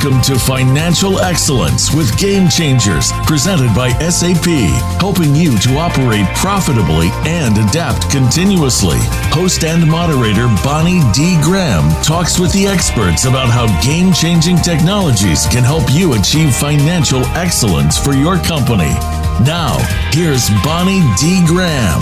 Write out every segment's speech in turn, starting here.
Welcome to Financial Excellence with Game Changers, presented by SAP, helping you to operate profitably and adapt continuously. Host and moderator Bonnie D. Graham talks with the experts about how game changing technologies can help you achieve financial excellence for your company. Now, here's Bonnie D. Graham.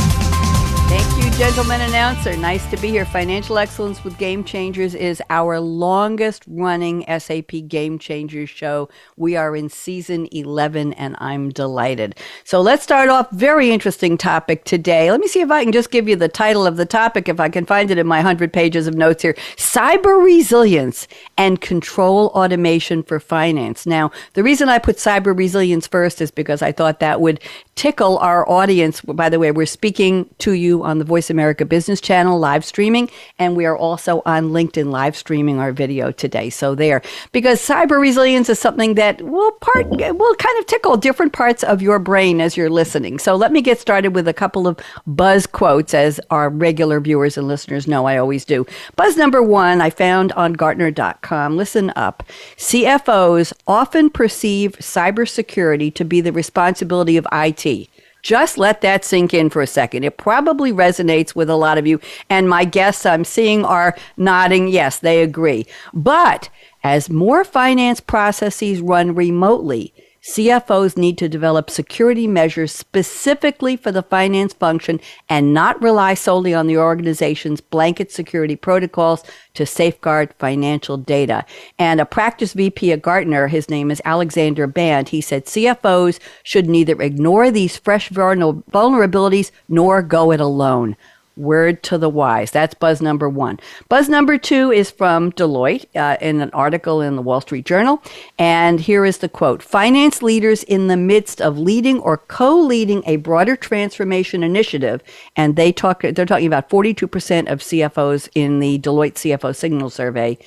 Thank you, gentlemen announcer. Nice to be here. Financial Excellence with Game Changers is our longest running SAP Game Changers show. We are in season 11 and I'm delighted. So let's start off very interesting topic today. Let me see if I can just give you the title of the topic if I can find it in my 100 pages of notes here. Cyber resilience and control automation for finance. Now, the reason I put cyber resilience first is because I thought that would tickle our audience. By the way, we're speaking to you on the Voice America Business Channel live streaming, and we are also on LinkedIn live streaming our video today. So there, because cyber resilience is something that will part will kind of tickle different parts of your brain as you're listening. So let me get started with a couple of buzz quotes, as our regular viewers and listeners know I always do. Buzz number one I found on Gartner.com. Listen up. CFOs often perceive cybersecurity to be the responsibility of IT just let that sink in for a second. It probably resonates with a lot of you. And my guests I'm seeing are nodding, yes, they agree. But as more finance processes run remotely, CFOs need to develop security measures specifically for the finance function and not rely solely on the organization's blanket security protocols to safeguard financial data. And a practice VP at Gartner, his name is Alexander Bant, he said CFOs should neither ignore these fresh vulnerabilities nor go it alone. Word to the wise. That's buzz number one. Buzz number two is from Deloitte uh, in an article in the Wall Street Journal. And here is the quote Finance leaders in the midst of leading or co leading a broader transformation initiative. And they talk, they're talking about 42% of CFOs in the Deloitte CFO Signal survey.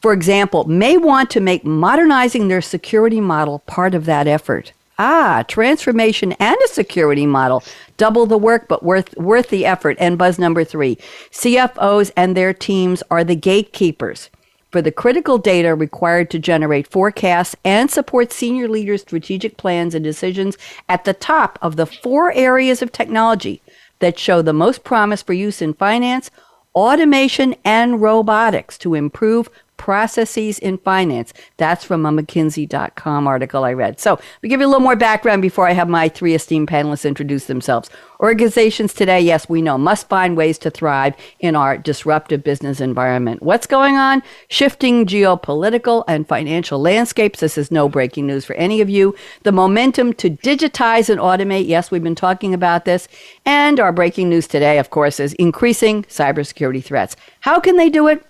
For example, may want to make modernizing their security model part of that effort. Ah, transformation and a security model. Double the work, but worth, worth the effort. And buzz number three CFOs and their teams are the gatekeepers for the critical data required to generate forecasts and support senior leaders' strategic plans and decisions at the top of the four areas of technology that show the most promise for use in finance, automation, and robotics to improve processes in finance. That's from a McKinsey.com article I read. So, we give you a little more background before I have my three esteemed panelists introduce themselves. Organizations today, yes, we know, must find ways to thrive in our disruptive business environment. What's going on? Shifting geopolitical and financial landscapes. This is no breaking news for any of you. The momentum to digitize and automate. Yes, we've been talking about this. And our breaking news today, of course, is increasing cybersecurity threats. How can they do it?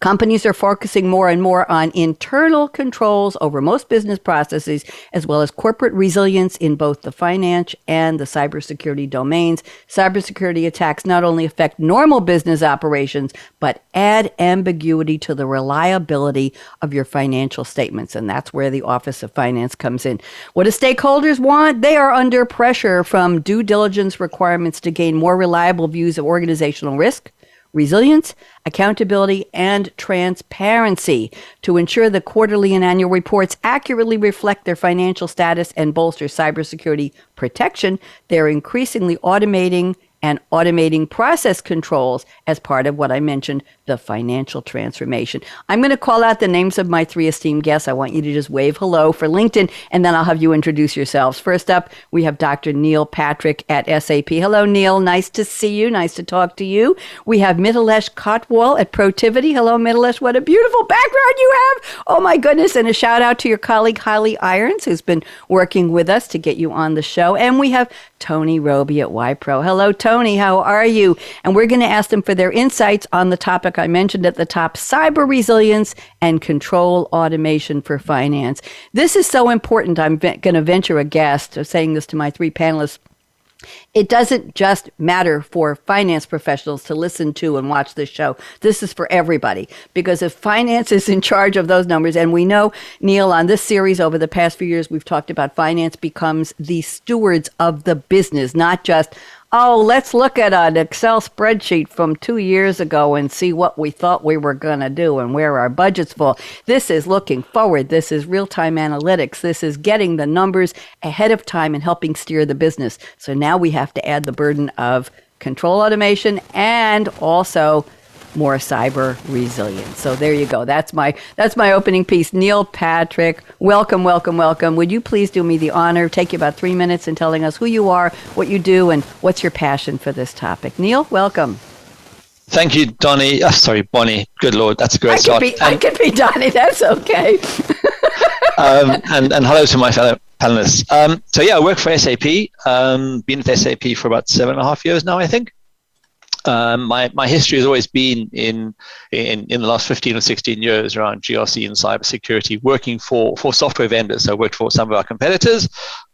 Companies are focusing more and more on internal controls over most business processes, as well as corporate resilience in both the finance and the cybersecurity domains. Cybersecurity attacks not only affect normal business operations, but add ambiguity to the reliability of your financial statements. And that's where the Office of Finance comes in. What do stakeholders want? They are under pressure from due diligence requirements to gain more reliable views of organizational risk resilience, accountability, and transparency to ensure the quarterly and annual reports accurately reflect their financial status and bolster cybersecurity protection. They're increasingly automating and automating process controls as part of what I mentioned, the financial transformation. I'm going to call out the names of my three esteemed guests. I want you to just wave hello for LinkedIn, and then I'll have you introduce yourselves. First up, we have Dr. Neil Patrick at SAP. Hello, Neil. Nice to see you. Nice to talk to you. We have Mithilesh Kotwal at Protiviti. Hello, Mithilesh. What a beautiful background you have. Oh, my goodness. And a shout out to your colleague, Holly Irons, who's been working with us to get you on the show. And we have Tony Roby at Wipro. Hello, Tony. How are you? And we're going to ask them for their insights on the topic I mentioned at the top cyber resilience and control automation for finance. This is so important. I'm going to venture a guess, saying this to my three panelists it doesn't just matter for finance professionals to listen to and watch this show. This is for everybody because if finance is in charge of those numbers, and we know, Neil, on this series over the past few years, we've talked about finance becomes the stewards of the business, not just oh, let's look at an Excel spreadsheet from two years ago and see what we thought we were going to do and where our budget's full. This is looking forward. This is real time analytics. This is getting the numbers ahead of time and helping steer the business. So now we have to add the burden of control automation and also more cyber resilience. So there you go. That's my that's my opening piece. Neil Patrick, welcome, welcome, welcome. Would you please do me the honor, take you about three minutes in telling us who you are, what you do, and what's your passion for this topic? Neil, welcome. Thank you, Donnie. Oh, sorry, Bonnie. Good Lord, that's a great I start. Could be, I could be Donnie. That's okay. um, and, and hello to my fellow panelists. Um, so yeah, I work for SAP. Um, been with SAP for about seven and a half years now, I think. Um, my, my history has always been in, in, in the last 15 or 16 years around GRC and cybersecurity, working for, for software vendors. So I worked for some of our competitors,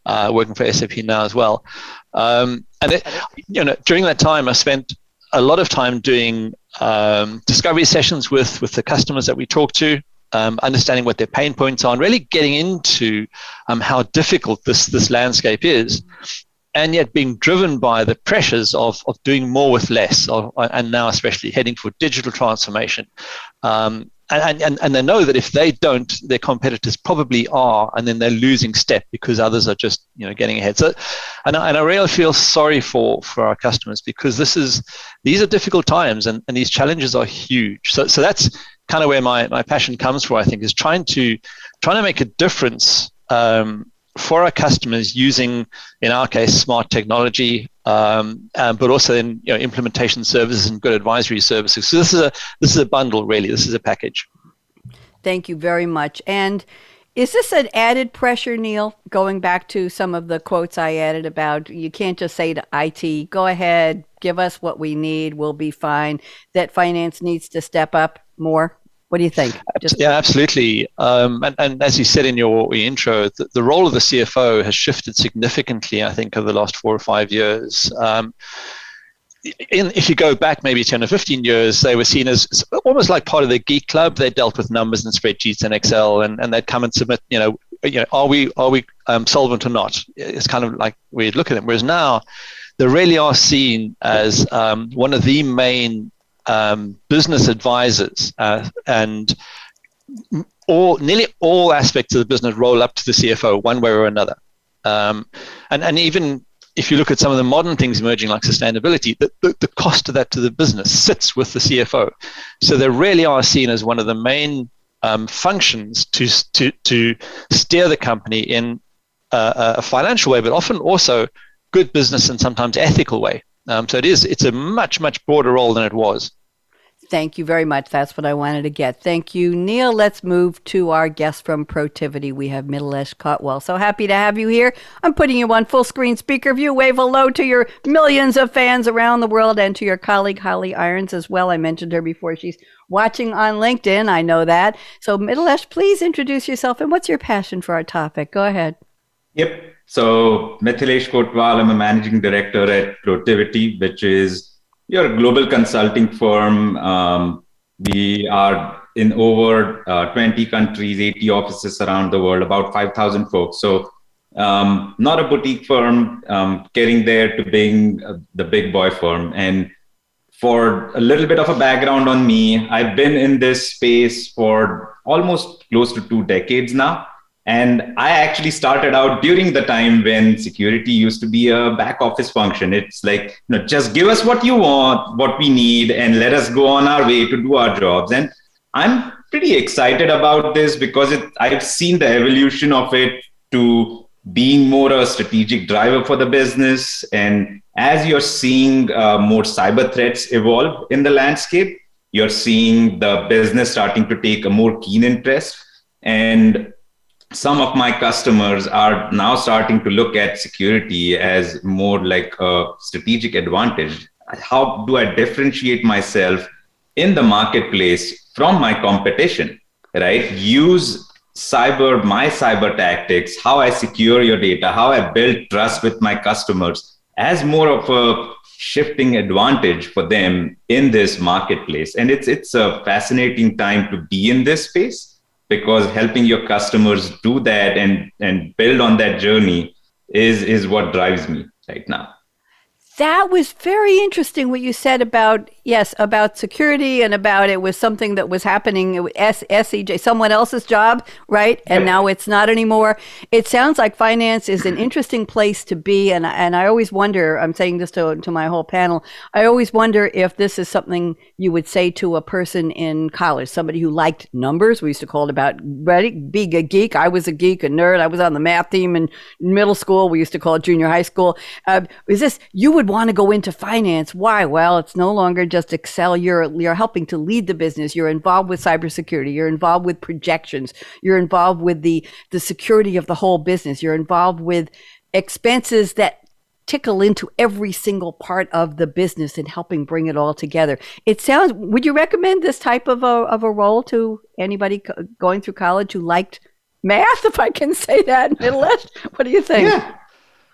uh, working for SAP now as well. Um, and it, you know, during that time, I spent a lot of time doing um, discovery sessions with, with the customers that we talk to, um, understanding what their pain points are, and really getting into um, how difficult this, this landscape is and yet being driven by the pressures of, of doing more with less, and now especially heading for digital transformation. Um, and, and, and they know that if they don't, their competitors probably are, and then they're losing step because others are just you know getting ahead. So, and I, and I really feel sorry for for our customers because this is these are difficult times, and, and these challenges are huge. So so that's kind of where my, my passion comes from. I think is trying to trying to make a difference um, for our customers using, in our case, smart technology, um, um, but also in you know, implementation services and good advisory services. So this is a this is a bundle, really. This is a package. Thank you very much. And is this an added pressure, Neil? Going back to some of the quotes I added about you can't just say to IT, go ahead, give us what we need, we'll be fine. That finance needs to step up more. What do you think? Just- yeah, absolutely. Um, and, and, as you said in your, intro, the, the, role of the CFO has shifted significantly, I think, over the last four or five years. Um, in, if you go back maybe 10 or 15 years, they were seen as almost like part of the geek club. They dealt with numbers and spreadsheets and Excel, and, and they'd come and submit, you know, you know, are we are we um, solvent or not? It's kind of like we'd look at them. Whereas now, they really are seen as um, one of the main um, business advisors, uh, and all nearly all aspects of the business roll up to the CFO one way or another. Um, and and even if you look at some of the modern things emerging like sustainability, the, the, the, cost of that to the business sits with the CFO. So they really are seen as one of the main um, functions to, to, to steer the company in a, a financial way, but often also good business and sometimes ethical way. Um, so it is it's a much much broader role than it was. Thank you very much. That's what I wanted to get. Thank you, Neil. Let's move to our guest from Protiviti. We have Mithilesh Kotwal. So happy to have you here. I'm putting you on full screen speaker view. Wave hello to your millions of fans around the world and to your colleague Holly Irons as well. I mentioned her before. She's watching on LinkedIn. I know that. So Mithilesh, please introduce yourself and what's your passion for our topic? Go ahead. Yep. So Mithilesh Kotwal, I'm a managing director at Protiviti, which is you're a global consulting firm. Um, we are in over uh, 20 countries, 80 offices around the world, about 5,000 folks. So um, not a boutique firm, um, getting there to being uh, the big boy firm. And for a little bit of a background on me, I've been in this space for almost close to two decades now. And I actually started out during the time when security used to be a back office function. It's like, you know, just give us what you want, what we need, and let us go on our way to do our jobs. And I'm pretty excited about this because it, I've seen the evolution of it to being more a strategic driver for the business. And as you're seeing uh, more cyber threats evolve in the landscape, you're seeing the business starting to take a more keen interest. And some of my customers are now starting to look at security as more like a strategic advantage. How do I differentiate myself in the marketplace from my competition? Right? Use cyber, my cyber tactics, how I secure your data, how I build trust with my customers as more of a shifting advantage for them in this marketplace. And it's it's a fascinating time to be in this space because helping your customers do that and and build on that journey is is what drives me right now That was very interesting what you said about yes about security and about it was something that was happening. S- SEJ someone else's job right? And now it's not anymore. It sounds like finance is an interesting place to be. And and I always wonder I'm saying this to to my whole panel I always wonder if this is something you would say to a person in college somebody who liked numbers. We used to call it about ready being a geek. I was a geek a nerd. I was on the math team in middle school. We used to call it junior high school. Uh, is this you would would want to go into finance. Why? Well, it's no longer just Excel. You're you're helping to lead the business. You're involved with cybersecurity. You're involved with projections. You're involved with the the security of the whole business. You're involved with expenses that tickle into every single part of the business and helping bring it all together. It sounds. Would you recommend this type of a of a role to anybody going through college who liked math, if I can say that, Middle? What do you think? Yeah.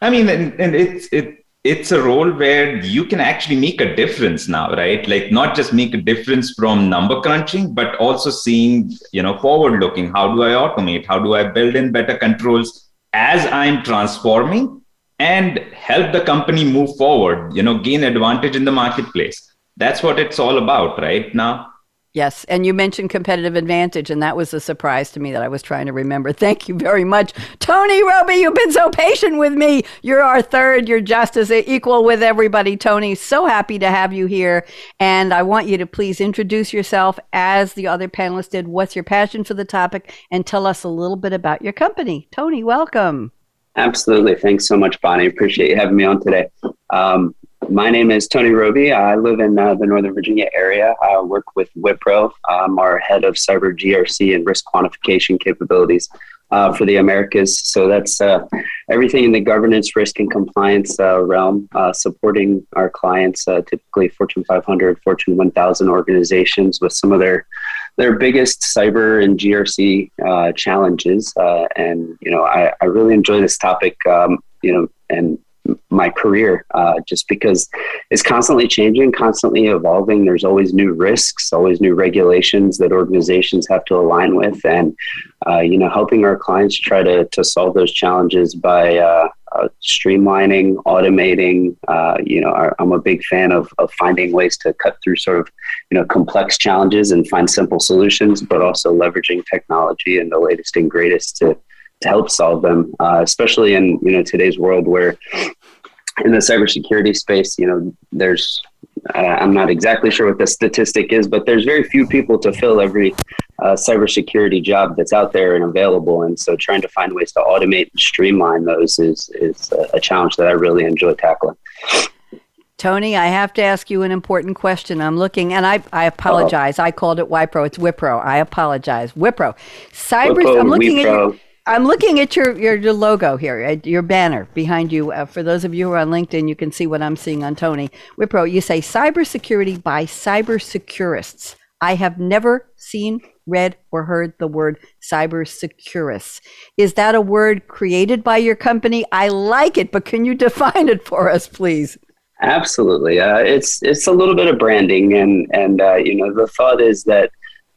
I mean, and, and it's it it's a role where you can actually make a difference now right? Like not just make a difference from number crunching but also seeing you know forward looking. How do i automate? How do i build in better controls as i'm transforming and help the company move forward you know gain advantage in the marketplace? That's what it's all about right? Now Yes, and you mentioned competitive advantage, and that was a surprise to me that I was trying to remember. Thank you very much, Tony Roby. You've been so patient with me. You're our third. You're just as equal with everybody, Tony. So happy to have you here, and I want you to please introduce yourself as the other panelists did. What's your passion for the topic, and tell us a little bit about your company. Tony, welcome. Absolutely. Thanks so much, Bonnie. Appreciate you having me on today. Um, my name is Tony Roby. I live in uh, the Northern Virginia area. I work with Wipro. I'm our head of cyber GRC and risk quantification capabilities uh, for the Americas. So that's uh, everything in the governance, risk, and compliance uh, realm, uh, supporting our clients, uh, typically Fortune 500, Fortune 1000 organizations with some of their their biggest cyber and GRC challenges. and you know, I, I really enjoy this topic. Um, you know, and my career uh, just because it's constantly changing constantly evolving. There's always new risks always new regulations that organizations have to align with. And uh, you know helping our clients try to, to solve those challenges by uh, uh streamlining automating uh, you know i'm a big fan of, of finding ways to cut through sort of you know complex challenges and find simple solutions but also leveraging technology and the latest and greatest to to help solve them, uh, especially in you know today's world where in the cybersecurity space, you know, there's uh, I'm not exactly sure what the statistic is, but there's very few people to fill every uh, cybersecurity job that's out there and available. And so, trying to find ways to automate and streamline those is is a challenge that I really enjoy tackling. Tony, I have to ask you an important question. I'm looking, and I, I apologize. Uh-oh. I called it Wipro. It's Wipro. I apologize. Wipro. Cyber. I'm looking Wipro. at your I'm looking at your, your, your logo here, your banner behind you. Uh, for those of you who are on LinkedIn, you can see what I'm seeing on Tony. Wipro, you say cybersecurity by cybersecurists. I have never seen, read, or heard the word cybersecurists. Is that a word created by your company? I like it, but can you define it for us, please? Absolutely. Uh, it's it's a little bit of branding, and and uh, you know the thought is that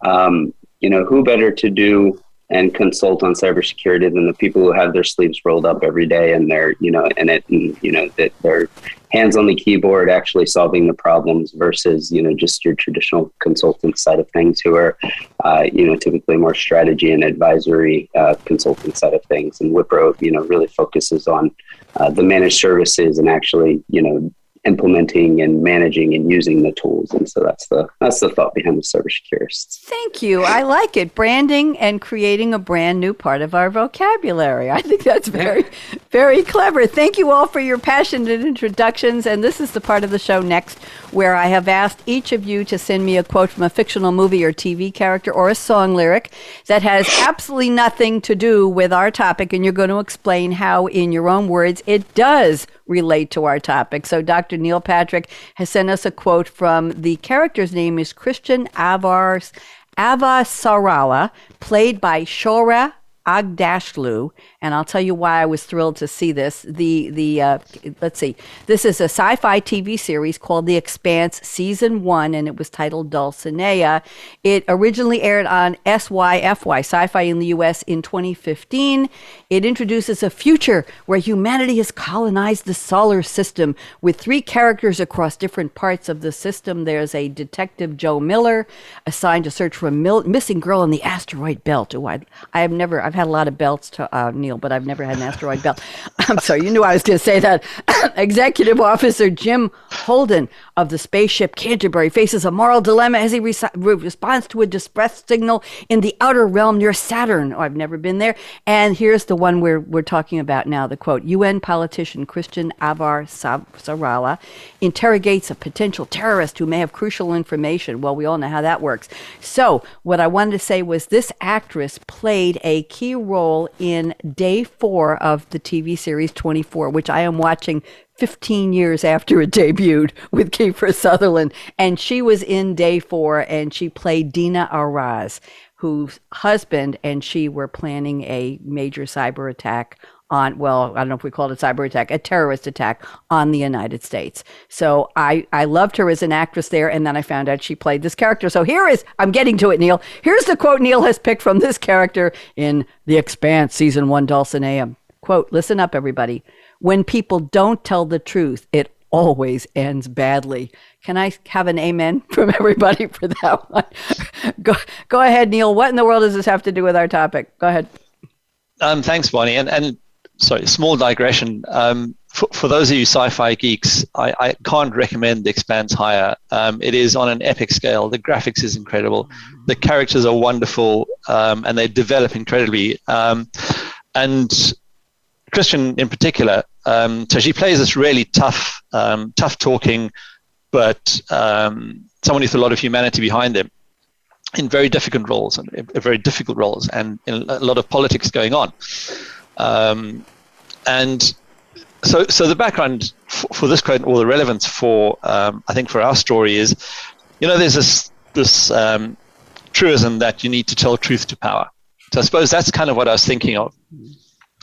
um, you know who better to do and consult on cybersecurity than the people who have their sleeves rolled up every day and they're you know in it and you know that they're hands on the keyboard actually solving the problems versus you know just your traditional consultant side of things who are uh, you know typically more strategy and advisory uh, consultant side of things. And Wipro you know really focuses on uh, the managed services and actually you know implementing and managing and using the tools. And so that's the that's the thought behind the service cybersecurists. Thank you. I like it. Branding and creating a brand new part of our vocabulary. I think that's very, very clever. Thank you all for your passionate introductions. And this is the part of the show next where I have asked each of you to send me a quote from a fictional movie or TV character or a song lyric that has absolutely nothing to do with our topic. And you're going to explain how, in your own words, it does relate to our topic. So Dr. Neil Patrick has sent us a quote from the character's name is Chrisjen Avars Avasarala, played by Shohreh Aghdashloo, and I'll tell you why I was thrilled to see this. The the uh, let's see, this is a sci-fi TV series called The Expanse, season one, and it was titled Dulcinea. It originally aired on SYFY, Sci-Fi in the U.S. in 2015. It introduces a future where humanity has colonized the solar system with three characters across different parts of the system. There's a detective Joe Miller assigned to search for a mil- missing girl in the asteroid belt. Oh, I, I have never. I've had a lot of belts, to, uh, Neil, but I've never had an asteroid belt. I'm sorry, you knew I was going to say that. Executive Officer Jim Holden of the spaceship Canterbury faces a moral dilemma as he re- responds to a distress signal in the outer realm near Saturn. Oh, I've never been there. And here's the one we're, we're talking about now the quote UN politician Christian Avar Sarala interrogates a potential terrorist who may have crucial information. Well, we all know how that works. So, what I wanted to say was this actress played a key role in day four of the TV series 24, which I am watching 15 years after it debuted with Kiefer Sutherland. And she was in day four and she played Dina Araz, whose husband and she were planning a major cyber attack on, well, I don't know if we called it cyber attack, a terrorist attack on the United States. So I, I loved her as an actress there. And then I found out she played this character. So here is, I'm getting to it, Neil. Here's the quote Neil has picked from this character in The Expanse, season one, Dulcinea. Quote, listen up, everybody. When people don't tell the truth, it always ends badly. Can I have an amen from everybody for that one? go, go ahead, Neil. What in the world does this have to do with our topic? Go ahead. Um, thanks, Bonnie. And, and sorry, small digression. Um, for, for, those of you sci-fi geeks, I, I can't recommend The Expanse higher. Um, it is on an epic scale. The graphics is incredible. The characters are wonderful, um, and they develop incredibly. Um, and Chrisjen, in particular, um, so she plays this really tough, um, tough talking, but someone with a lot of humanity behind them in very difficult roles and very difficult roles, and a lot of politics going on. Um, and so, so the background for, for this quote, or the relevance for, um, I think, for our story is, you know, there's this this um, truism that you need to tell truth to power. So I suppose that's kind of what I was thinking of,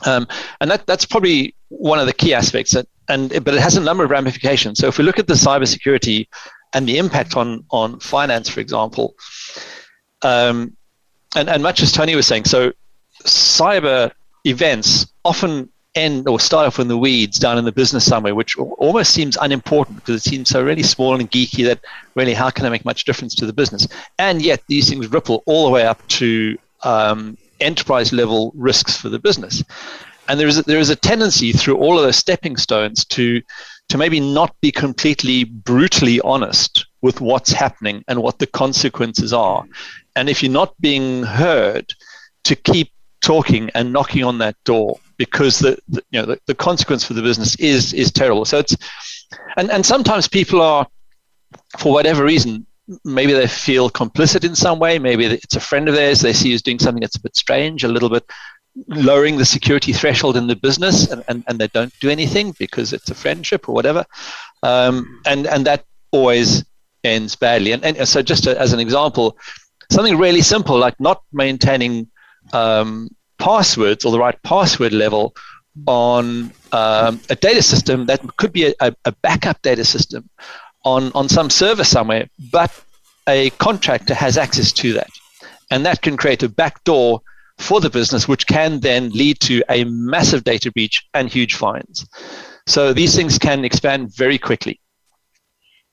um, and that that's probably one of the key aspects. That, and but it has a number of ramifications. So if we look at the cybersecurity and the impact on on finance, for example, um, and and much as Tony was saying, so cyber events often end or start off in the weeds down in the business somewhere, which almost seems unimportant because it seems so really small and geeky that really how can I make much difference to the business? And yet these things ripple all the way up to um, enterprise level risks for the business. And there is a, there is a tendency through all of those stepping stones to to maybe not be completely brutally honest with what's happening and what the consequences are. And if you're not being heard, to keep talking and knocking on that door because the, the you know the, the, consequence for the business is is terrible. So it's and and sometimes people are for whatever reason maybe they feel complicit in some way. Maybe it's a friend of theirs. They see us doing something that's a bit strange, a little bit lowering the security threshold in the business, and, and, and they don't do anything because it's a friendship or whatever. Um, and and that always ends badly. And, and so just as an example, something really simple like not maintaining um, passwords or the right password level on um, a data system that could be a, a, backup data system on, on some server somewhere, but a contractor has access to that. And that can create a backdoor for the business, which can then lead to a massive data breach and huge fines. So these things can expand very quickly.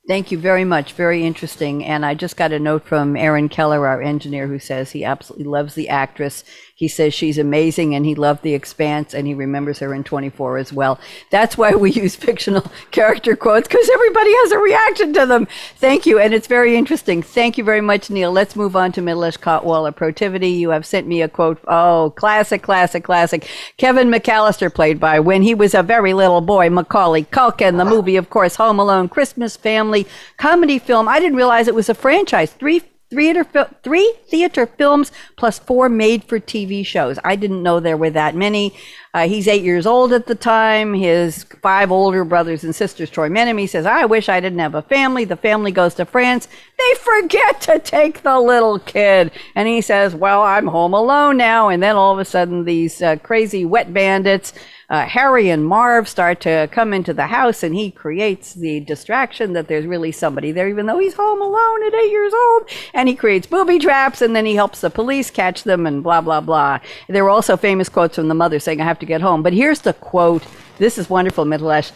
Thank you very much. Very interesting. And I just got a note from Aaron Keller, our engineer, who says he absolutely loves the actress. He says she's amazing and he loved The Expanse and he remembers her in 24 as well. That's why we use fictional character quotes because everybody has a reaction to them. Thank you. And it's very interesting. Thank you very much, Neil. Let's move on to Mithilesh Kotwal, Protiviti. You have sent me a quote. Oh, classic, classic, classic. Kevin McAllister played by when he was a very little boy, Macaulay Culkin. The movie, of course, Home Alone, Christmas Family, comedy film. I didn't realize it was a franchise. Three theater, three theater films plus four made for TV shows. I didn't know there were that many. Uh, he's eight years old at the time. His five older brothers and sisters, Troy Menemy, says, I wish I didn't have a family. The family goes to France. They forget to take the little kid. And he says, Well, I'm home alone now. And then all of a sudden, these uh, crazy wet bandits uh, Harry and Marv start to come into the house, and he creates the distraction that there's really somebody there, even though he's home alone at eight years old. And he creates booby traps, and then he helps the police catch them, and blah, blah, blah. There were also famous quotes from the mother saying, I have to get home. But here's the quote. This is wonderful, Mithilesh.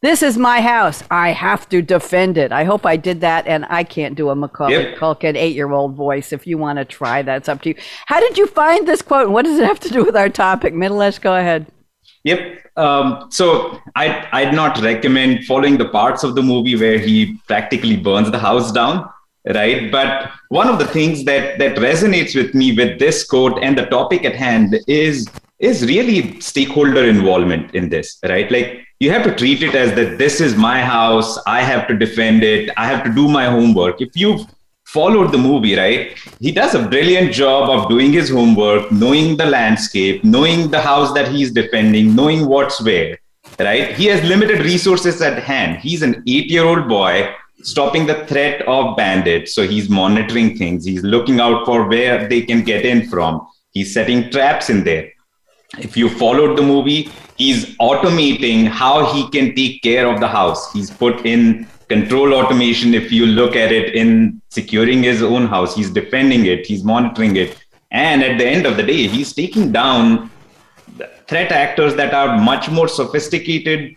This is my house. I have to defend it. I hope I did that, and I can't do a Macaulay yep. Culkin eight-year-old voice. If you want to try, that's up to you. How did you find this quote, and what does it have to do with our topic? Mithilesh, go ahead. Yep. Um, so I, I'd not recommend following the parts of the movie where he practically burns the house down, right? But one of the things that that resonates with me with this quote and the topic at hand is is really stakeholder involvement in this, right? Like you have to treat it as that this is my house, I have to defend it, I have to do my homework. If you've followed the movie, right? He does a brilliant job of doing his homework, knowing the landscape, knowing the house that he's defending, knowing what's where, right? He has limited resources at hand. He's an eight year old boy stopping the threat of bandits. So he's monitoring things, he's looking out for where they can get in from, he's setting traps in there. If you followed the movie, he's automating how he can take care of the house. He's put in control automation if you look at it in securing his own house he's defending it he's monitoring it. And at the end of the day he's taking down threat actors that are much more sophisticated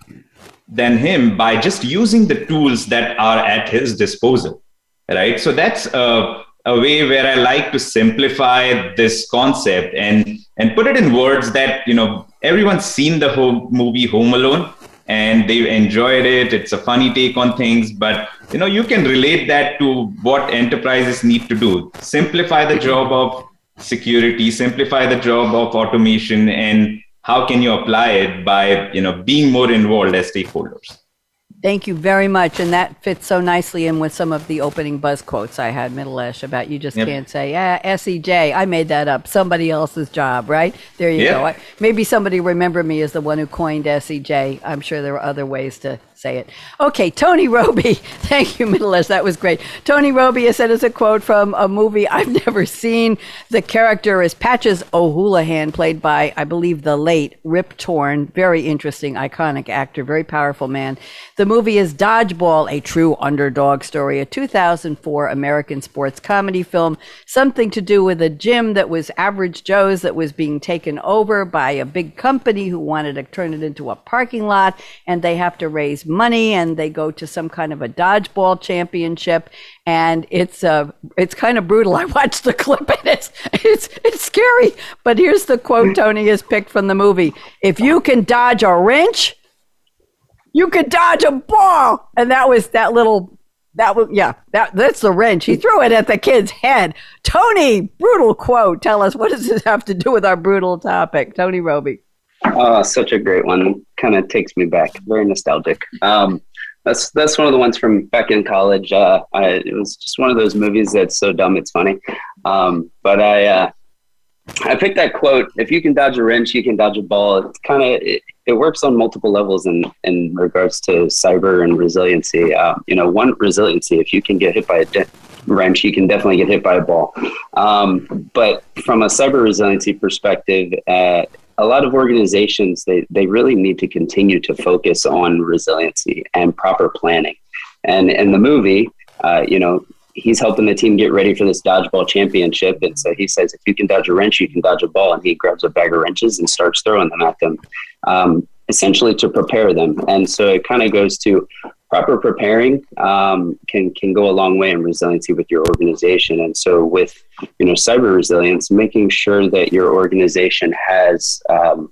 than him by just using the tools that are at his disposal right? So that's a, a way where i like to simplify this concept and and put it in words that you know everyone's seen the whole movie home alone and they enjoyed it. It's a funny take on things but you know you can relate that to what enterprises need to do. Simplify the job of security simplify the job of automation and how can you apply it by you know being more involved as stakeholders Thank you very much. And that fits so nicely in with some of the opening buzz quotes I had, Mithilesh, about you just yep. can't say, ah, SEJ. I made that up. Somebody else's job, right? There you yep. go. I, maybe somebody remember me as the one who coined SEJ. I'm sure there were other ways to say it. Okay, Tony Roby. Thank you, Mithilesh. That was great. Tony Roby has said as a quote from a movie I've never seen. The character is Patches O'Houlihan, played by, I believe, the late Rip Torn. Very interesting, iconic actor, very powerful man. The movie is Dodgeball, a true underdog story, a 2004 American sports comedy film. Something to do with a gym that was average Joe's that was being taken over by a big company who wanted to turn it into a parking lot, and they have to raise money and they go to some kind of a dodgeball championship and it's uh it's kind of brutal. I watched the clip and it's it's it's scary. But here's the quote Tony has picked from the movie. If you can dodge a wrench, you can dodge a ball. And that was that little that was yeah, that that's the wrench. He threw it at the kid's head. Tony, brutal quote. Tell us what does this have to do with our brutal topic? Tony Roby. Oh, such a great one. Kind of takes me back. Very nostalgic. Um, that's that's one of the ones from back in college. Uh, I, it was just one of those movies that's so dumb it's funny. Um, but I uh, I picked that quote. If you can dodge a wrench, you can dodge a ball. It's kind of it, it, works on multiple levels in in regards to cyber and resiliency. Uh, you know, one resiliency. If you can get hit by a de- wrench, you can definitely get hit by a ball. Um, but from a cyber resiliency perspective, uh, a lot of organizations they, they really need to continue to focus on resiliency and proper planning. And in the movie uh, you know he's helping the team get ready for this dodgeball championship. And so he says if you can dodge a wrench you can dodge a ball. And he grabs a bag of wrenches and starts throwing them at them um, essentially to prepare them. And so it kind of goes to proper preparing um, can can go a long way in resiliency with your organization. And so, with you know cyber resilience, making sure that your organization has um,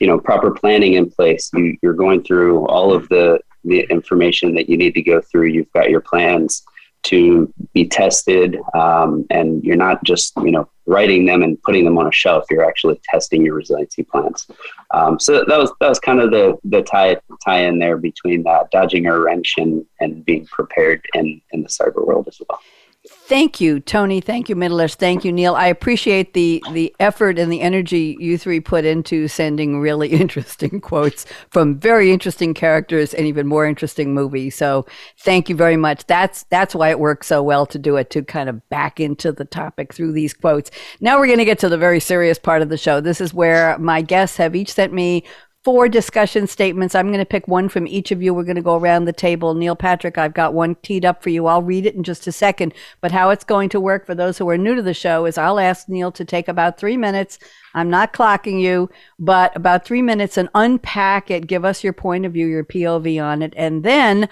you know proper planning in place. You, you're going through all of the the information that you need to go through. You've got your plans to be tested, um, and you're not just you know writing them and putting them on a shelf. You're actually testing your resiliency plans. Um, so that was that was kind of the the tie tie in there between uh, dodging a wrench and and being prepared in in the cyber world as well. Thank you, Tony. Thank you, Mithilesh. Thank you, Neil. I appreciate the the effort and the energy you three put into sending really interesting quotes from very interesting characters and even more interesting movies. So thank you very much. That's that's why it works so well to do it to kind of back into the topic through these quotes. Now we're going to get to the very serious part of the show. This is where my guests have each sent me four discussion statements. I'm going to pick one from each of you. We're going to go around the table. Neil Patrick, I've got one teed up for you. I'll read it in just a second. But how it's going to work for those who are new to the show is I'll ask Neil to take about three minutes. I'm not clocking you, but about three minutes and unpack it. Give us your point of view, your POV on it. And then,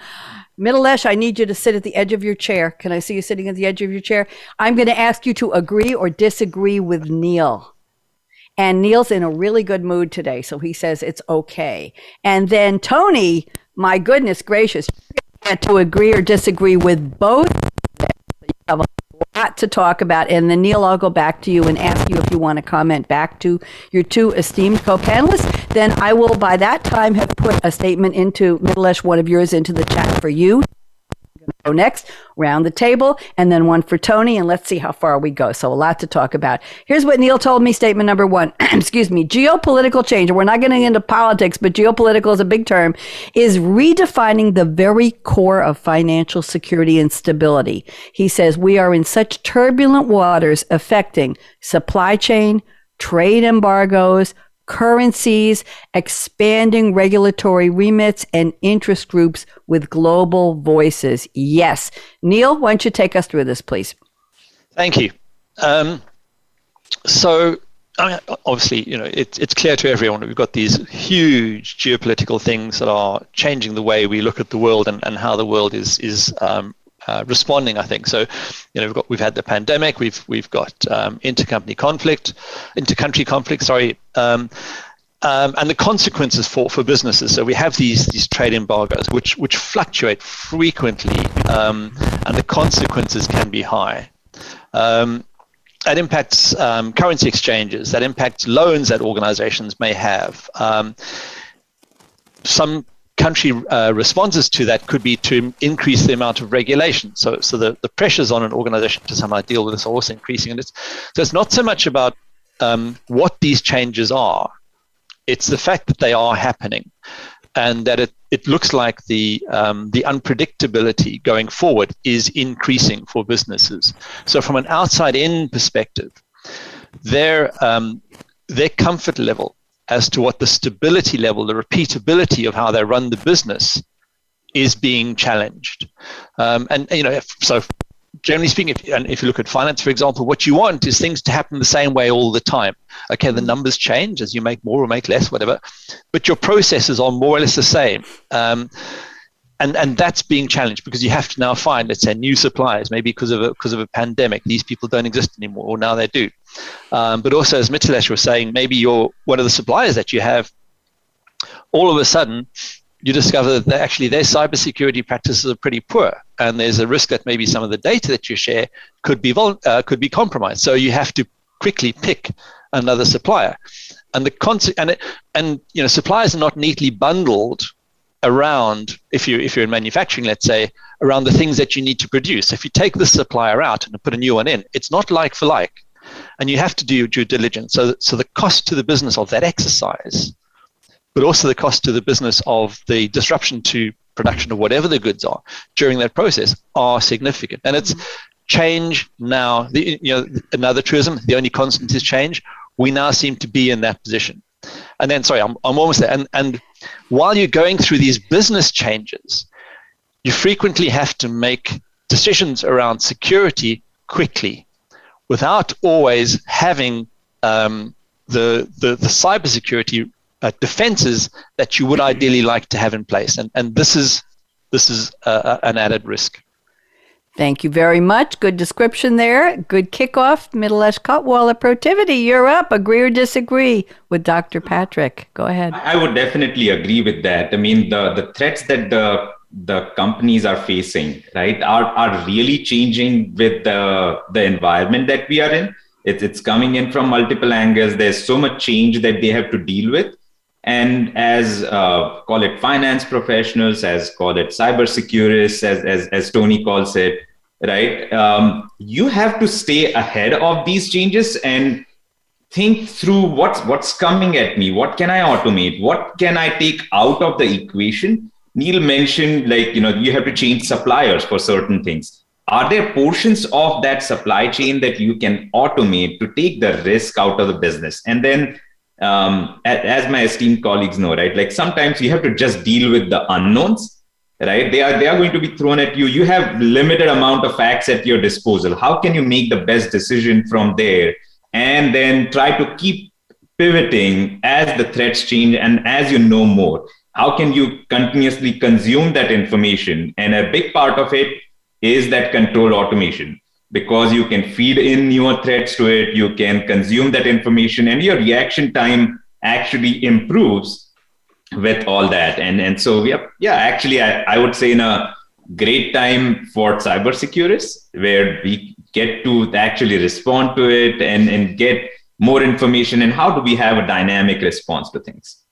Mithilesh, I need you to sit at the edge of your chair. Can I see you sitting at the edge of your chair? I'm going to ask you to agree or disagree with Neil. And Neil's in a really good mood today, so he says it's okay. And then Tony, my goodness gracious, to agree or disagree with both. You have a lot to talk about. And then Neil, I'll go back to you and ask you if you want to comment back to your two esteemed co-panelists. Then I will, by that time, have put a statement into Mithilesh, one of yours, into the chat for you go next, round the table, and then one for Tony, and let's see how far we go. So a lot to talk about. Here's what Neil told me. Statement number one. Excuse me. Geopolitical change. We're not getting into politics, but geopolitical is a big term. Is redefining the very core of financial security and stability. He says we are in such turbulent waters affecting supply chain, trade embargoes, currencies, expanding regulatory remits, and interest groups with global voices. Yes. Neil, why don't you take us through this, please? Thank you. Um, so, I mean, obviously, you know, it, it's clear to everyone that we've got these huge geopolitical things that are changing the way we look at the world and, and how the world is is um, uh, responding. I think so. You know, we've got we've had the pandemic. We've we've got um, intercompany conflict, intercountry conflict. Sorry. Um, um, and the consequences for, for businesses. So we have these these trade embargoes, which which fluctuate frequently, um, and the consequences can be high. Um, that impacts um, currency exchanges. That impacts loans that organizations may have. Um, some country uh, responses to that could be to increase the amount of regulation. So, so the, the pressures on an organization to somehow deal with this are also increasing. And it's, so it's not so much about um, what these changes are, it's the fact that they are happening and that it, it looks like the, um, the unpredictability going forward is increasing for businesses. So, from an outside in perspective, their, um, their comfort level as to what the stability level, the repeatability of how they run the business is being challenged. Um, and, you know, if, so generally speaking, if, and if you look at finance, for example, what you want is things to happen the same way all the time. Okay, the numbers change as you make more or make less, whatever, but your processes are more or less the same. Um, and and that's being challenged because you have to now find, let's say, new suppliers. Maybe because of a, because of a pandemic, these people don't exist anymore, or now they do. Um, but also, as Mithilesh was saying, maybe you're one of the suppliers that you have. All of a sudden, you discover that actually their cybersecurity practices are pretty poor, and there's a risk that maybe some of the data that you share could be vol- uh, could be compromised. So you have to quickly pick another supplier, and the con- and it, and you know suppliers are not neatly bundled around if you if you're in manufacturing let's say around the things that you need to produce. If you take the supplier out and put a new one in it's not like for like. And you have to do your due diligence. So so the cost to the business of that exercise but also the cost to the business of the disruption to production of whatever the goods are during that process are significant. And it's change now. The, you know another truism the only constant is change. We now seem to be in that position and then sorry i'm, I'm almost there and and while you're going through these business changes, you frequently have to make decisions around security quickly without always having um, the, the, the cybersecurity uh, defenses that you would ideally like to have in place. And, and this is, this is uh, an added risk. Thank you very much. Good description there. Good kickoff. Mithilesh Kotwala, Protiviti, you're up. Agree or disagree with Dr. Patrick? Go ahead. I would definitely agree with that. I mean, the, the threats that the the companies are facing, right, are, are really changing with the, the environment that we are in. It's, it's coming in from multiple angles. There's so much change that they have to deal with. And as uh, call it finance professionals, as call it cyber securists, as, as, as Tony calls it, right? Um, you have to stay ahead of these changes and think through what's what's coming at me. What can I automate? What can I take out of the equation? Neil mentioned like you know you have to change suppliers for certain things. Are there portions of that supply chain that you can automate to take the risk out of the business? And then um, as my esteemed colleagues know, right? Like sometimes you have to just deal with the unknowns right? They are they are going to be thrown at you. You have limited amount of facts at your disposal. How can you make the best decision from there and then try to keep pivoting as the threats change and as you know more? How can you continuously consume that information? And a big part of it is that control automation because you can feed in newer threats to it you can consume that information and your reaction time actually improves with all that. And and so yeah, yeah, actually I, I would say in a great time for cybersecurists where we get to actually respond to it and, and get more information and how do we have a dynamic response to things.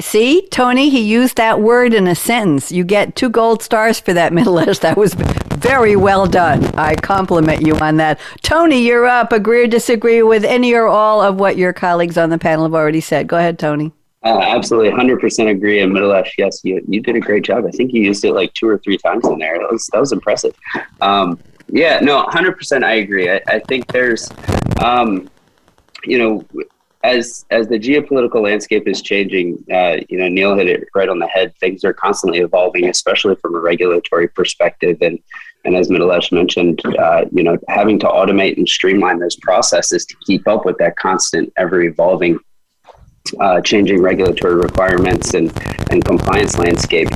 See, Tony, he used that word in a sentence. You get two gold stars for that, Mithilesh. That was very well done. I compliment you on that. Tony, you're up. Agree or disagree with any or all of what your colleagues on the panel have already said? Go ahead, Tony. Uh, absolutely, hundred percent agree. And Mithilesh, yes, you you did a great job. I think you used it like two or three times in there. That was that was impressive. Um, yeah, no, hundred percent, I agree. I, I think there's, um, you know, as as the geopolitical landscape is changing, uh, you know, Neil hit it right on the head. Things are constantly evolving, especially from a regulatory perspective, and and as Mithilesh mentioned, uh, you know, having to automate and streamline those processes to keep up with that constant, ever evolving uh, changing regulatory requirements and, and compliance landscape.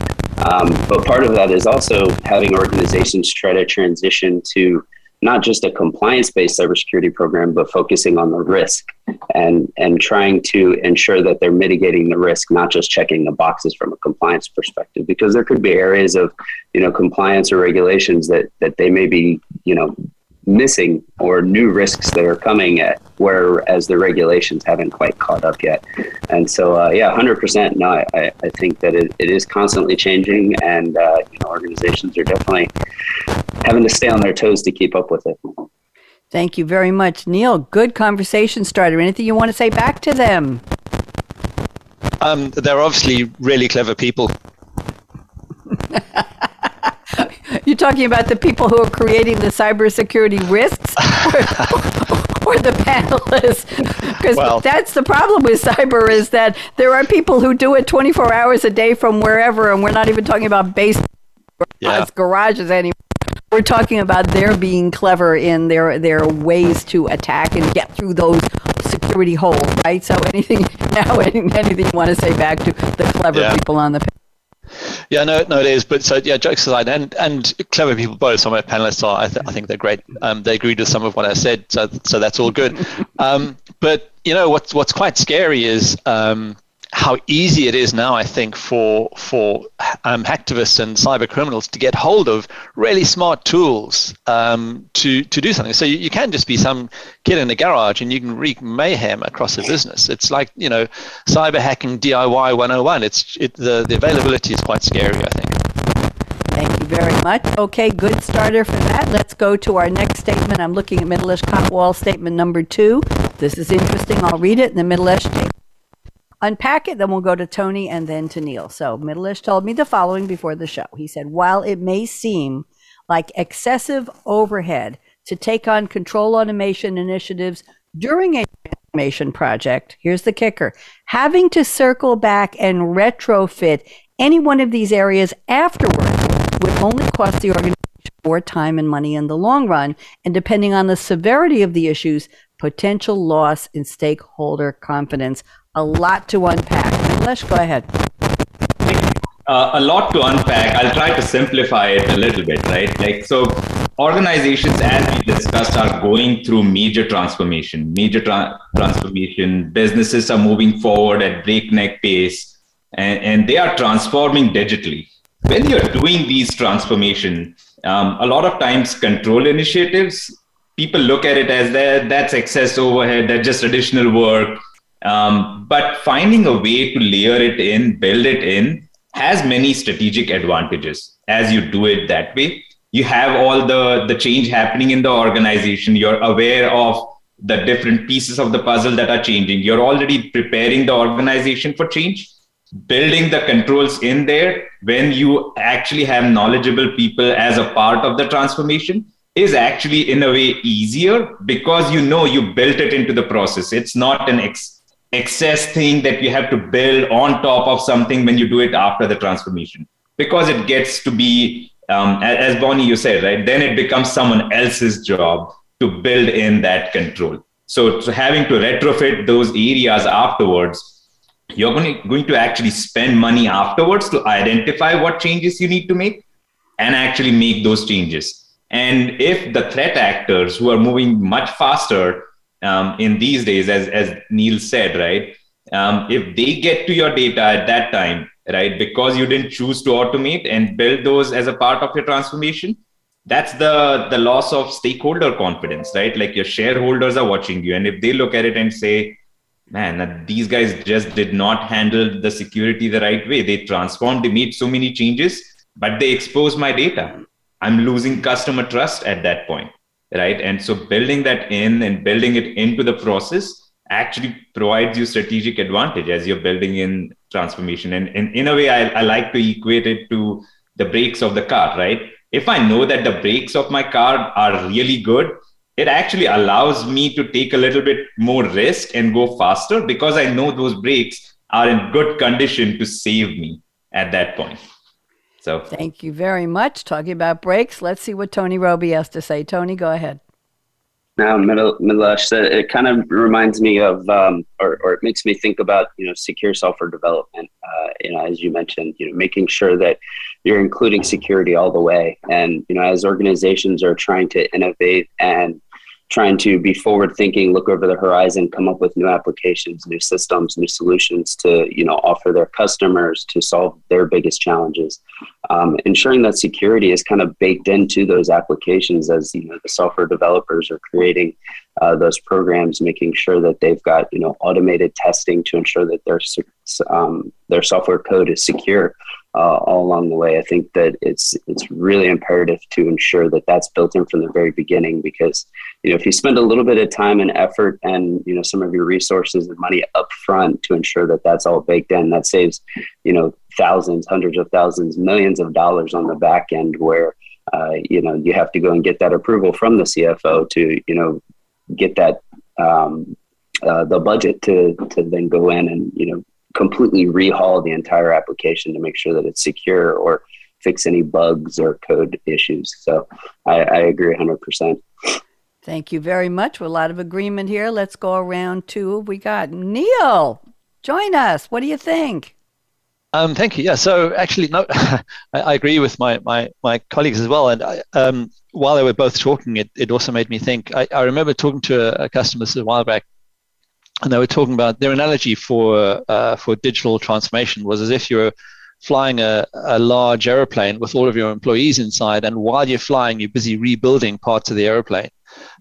Um, but part of that is also having organizations try to transition to not just a compliance-based cybersecurity program, but focusing on the risk and and trying to ensure that they're mitigating the risk, not just checking the boxes from a compliance perspective. Because there could be areas of, you know, compliance or regulations that that they may be, you know, missing or new risks that are coming at whereas the regulations haven't quite caught up yet. And so uh, yeah 100% no I, I think that it, it is constantly changing and uh, you know, organizations are definitely having to stay on their toes to keep up with it. Thank you very much neil. Good conversation starter. Anything you want to say back to them? Um, they're obviously really clever people You're talking about the people who are creating the cybersecurity risks or, or the panelists? Because well, that's the problem with cyber is that there are people who do it 24 hours a day from wherever, and we're not even talking about base yeah. garages anymore. We're talking about their being clever in their their ways to attack and get through those security holes, right? So anything now, anything you want to say back to the clever yeah. people on the panel? Yeah, no, no, it is. But so yeah, jokes aside, and and clever people both. Some of my panelists are. I, th- I think they're great. Um, they agreed with some of what I said, so so that's all good. Um, but you know what's what's quite scary is um, how easy it is now, I think, for for um, hacktivists and cyber criminals to get hold of really smart tools um, to to do something. So you, you can just be some kid in a garage and you can wreak mayhem across a business. It's like you know, cyber hacking DIY 101. It's it, the the availability is quite scary, I think. Thank you very much. Okay, good starter for that. Let's go to our next statement. I'm looking at Mithilesh Kotwal statement number two. This is interesting. I'll read it. In the Mithilesh unpack it, then we'll go to Tony and then to Neil. So Mithilesh told me the following before the show. He said, while it may seem like excessive overhead to take on control automation initiatives during a automation project, here's the kicker having to circle back and retrofit any one of these areas afterward would only cost the organization more time and money in the long run. And depending on the severity of the issues, potential loss in stakeholder confidence a lot to unpack. Let's go ahead. Uh, a lot to unpack. I'll try to simplify it a little bit, right? Like, so organizations, as we discussed, are going through major transformation, major tra- transformation. Businesses are moving forward at breakneck pace, and, and they are transforming digitally. When you're doing these transformation, um, a lot of times control initiatives, people look at it as that that's excess overhead, that's just additional work um, but finding a way to layer it in, build it in, has many strategic advantages. As you do it that way. you have all the the change happening in the organization. You're aware of the different pieces of the puzzle that are changing. You're already preparing the organization for change building the controls in there when you actually have knowledgeable people as a part of the transformation is actually in a way easier because you know you built it into the process. It's not an ex- excess thing that you have to build on top of something when you do it after the transformation. Because it gets to be um, as bonnie you said right? Then it becomes someone else's job to build in that control. So, so having to retrofit those areas afterwards you're going to, going to actually spend money afterwards to identify what changes you need to make and actually make those changes. And if the threat actors who are moving much faster um, in these days, as, as Neil said, right, um, if they get to your data at that time, right, because you didn't choose to automate and build those as a part of your transformation, that's the the loss of stakeholder confidence, right? Like your shareholders are watching you, and if they look at it and say, man, these guys just did not handle the security the right way. They transformed, they made so many changes, but they exposed my data. I'm losing customer trust at that point, right? And so building that in and building it into the process actually provides you strategic advantage as you're building in transformation. And, and in a way, I, I like to equate it to the brakes of the car, right? If I know that the brakes of my car are really good, it actually allows me to take a little bit more risk and go faster because I know those brakes are in good condition to save me at that point. So thank you very much. Talking about breaks, let's see what Tony Roby has to say. Tony, go ahead. Now, Mithilesh, it kind of reminds me of, um, or, or, it makes me think about, you know, secure software development. Uh, you know, as you mentioned, you know, making sure that you're including security all the way. And, you know, as organizations are trying to innovate and trying to be forward thinking, look over the horizon, come up with new applications, new systems, new solutions to you know offer their customers to solve their biggest challenges. Um, ensuring that security is kind of baked into those applications as you know the software developers are creating uh, those programs, making sure that they've got you know automated testing to ensure that their um, their software code is secure uh, all along the way. I think that it's it's really imperative to ensure that that's built in from the very beginning because you know if you spend a little bit of time and effort and you know some of your resources and money up front to ensure that that's all baked in, that saves you know thousands, hundreds of thousands, millions of dollars on the back end where uh, you know you have to go and get that approval from the CFO to you know get that um, uh, the budget to to then go in and you know completely rehaul the entire application to make sure that it's secure or fix any bugs or code issues. So I, I agree 100%. Thank you very much. We're a lot of agreement here. Let's go around to we got Neil. Join us. What do you think? Um, thank you. Yeah. So actually, no, I, I, agree with my, my, my colleagues as well. And I, um, while they were both talking, it, it also made me think. I, I remember talking to a, a customer a while back and they were talking about their analogy for uh, for digital transformation was as if you were flying a, a large aeroplane with all of your employees inside, and while you're flying, you're busy rebuilding parts of the aeroplane.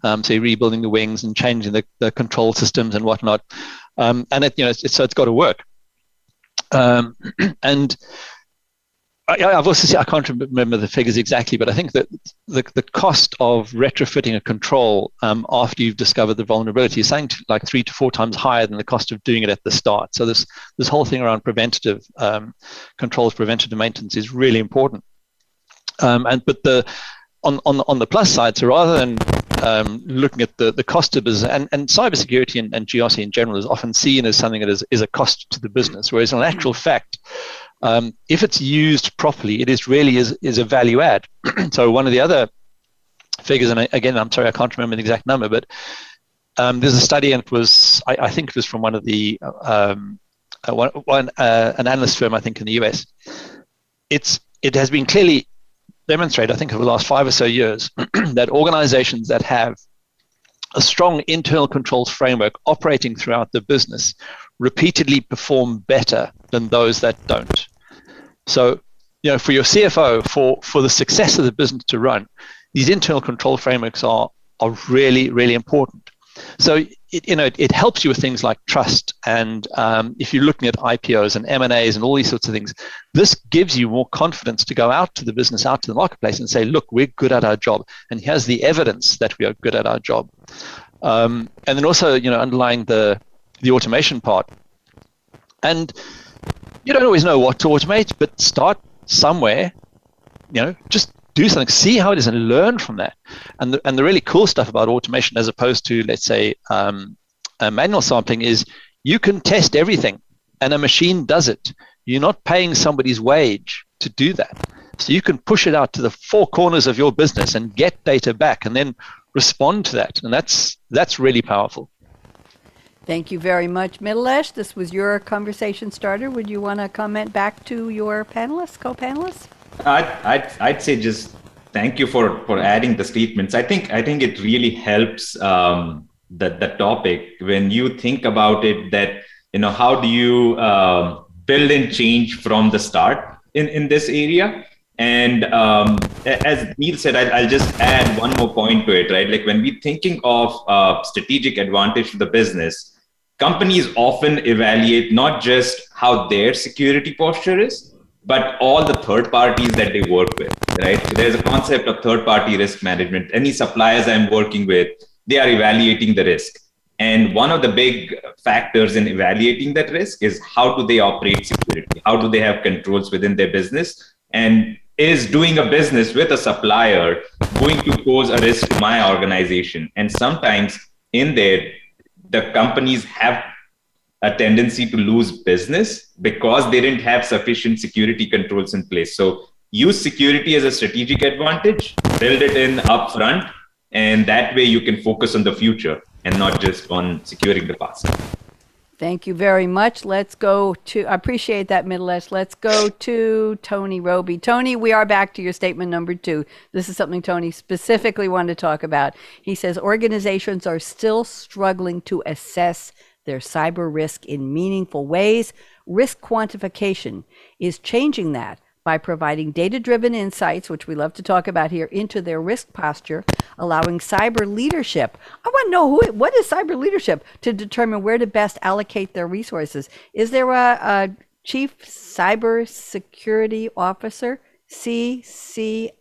Um, so you're rebuilding the wings and changing the, the control systems and whatnot. Um, and it, you know, it's, so it's got to work. Um, and I, have also seen, I can't remember the figures exactly, but I think that the, the cost of retrofitting a control um, after you've discovered the vulnerability is something like three to four times higher than the cost of doing it at the start. So this this whole thing around preventative um, controls, preventative maintenance is really important. Um, and but the on, on on the plus side, so rather than um, looking at the, the cost of business and, and cybersecurity and, and GRC in general is often seen as something that is, is a cost to the business, whereas in actual fact, um, if it's used properly, it is really is, is a value add. so one of the other figures, and again, I'm sorry, I can't remember the exact number, but um, there's a study, and it was, I, I, think it was from one of the, um, uh, one, one uh, an analyst firm, I think, in the US. It's, it has been clearly demonstrated, I think, over the last five or so years, that organizations that have a strong internal controls framework operating throughout the business repeatedly perform better than those that don't. So, you know, for your CFO, for, for the success of the business to run, these internal control frameworks are, are really, really important. so it, you know it, it, helps you with things like trust and um, if you're looking at IPOs and M and A's and all these sorts of things, this gives you more confidence to go out to the business, out to the marketplace, and say, look, we're good at our job, and here's the evidence that we are good at our job. Um, and then also you know underlying the the automation part, and you don't always know what to automate, but start somewhere. You know, just do something, see how it is, and learn from that. And the, and the really cool stuff about automation, as opposed to let's say um, manual sampling, is you can test everything, and a machine does it. You're not paying somebody's wage to do that. So you can push it out to the four corners of your business and get data back, and then respond to that. And that's that's really powerful. Thank you very much, Mithilesh. This was your conversation starter. Would you want to comment back to your panelists, co-panelists? I'd, I'd, I'd say just thank you for, for adding the statements. I think I think it really helps um, the, the topic when you think about it that, you know, how do you uh, build and change from the start in, in this area? And um, as Neil said, I'll, I'll, just add one more point to it, right? Like when we're thinking of uh, strategic advantage to the business, companies often evaluate not just how their security posture is, but all the third parties that they work with, right? So there's a concept of third party risk management. Any suppliers I'm working with, they are evaluating the risk. And one of the big factors in evaluating that risk is how do they operate security? How do they have controls within their business? And is doing a business with a supplier going to pose a risk to my organization? And sometimes in there, the companies have a tendency to lose business because they didn't have sufficient security controls in place. So use security as a strategic advantage, build it in upfront, and that way you can focus on the future and not just on securing the past. Thank you very much. Let's go to, I appreciate that, Mithilesh. Let's go to Tony Roby. Tony, we are back to your statement number two. This is something Tony specifically wanted to talk about. He says organizations are still struggling to assess their cyber risk in meaningful ways. Risk quantification is changing that by providing data driven insights, which we love to talk about here, into their risk posture, allowing cyber leadership. I want to know who, what is cyber leadership to determine where to best allocate their resources. Is there a, a chief cyber security officer, CCSO?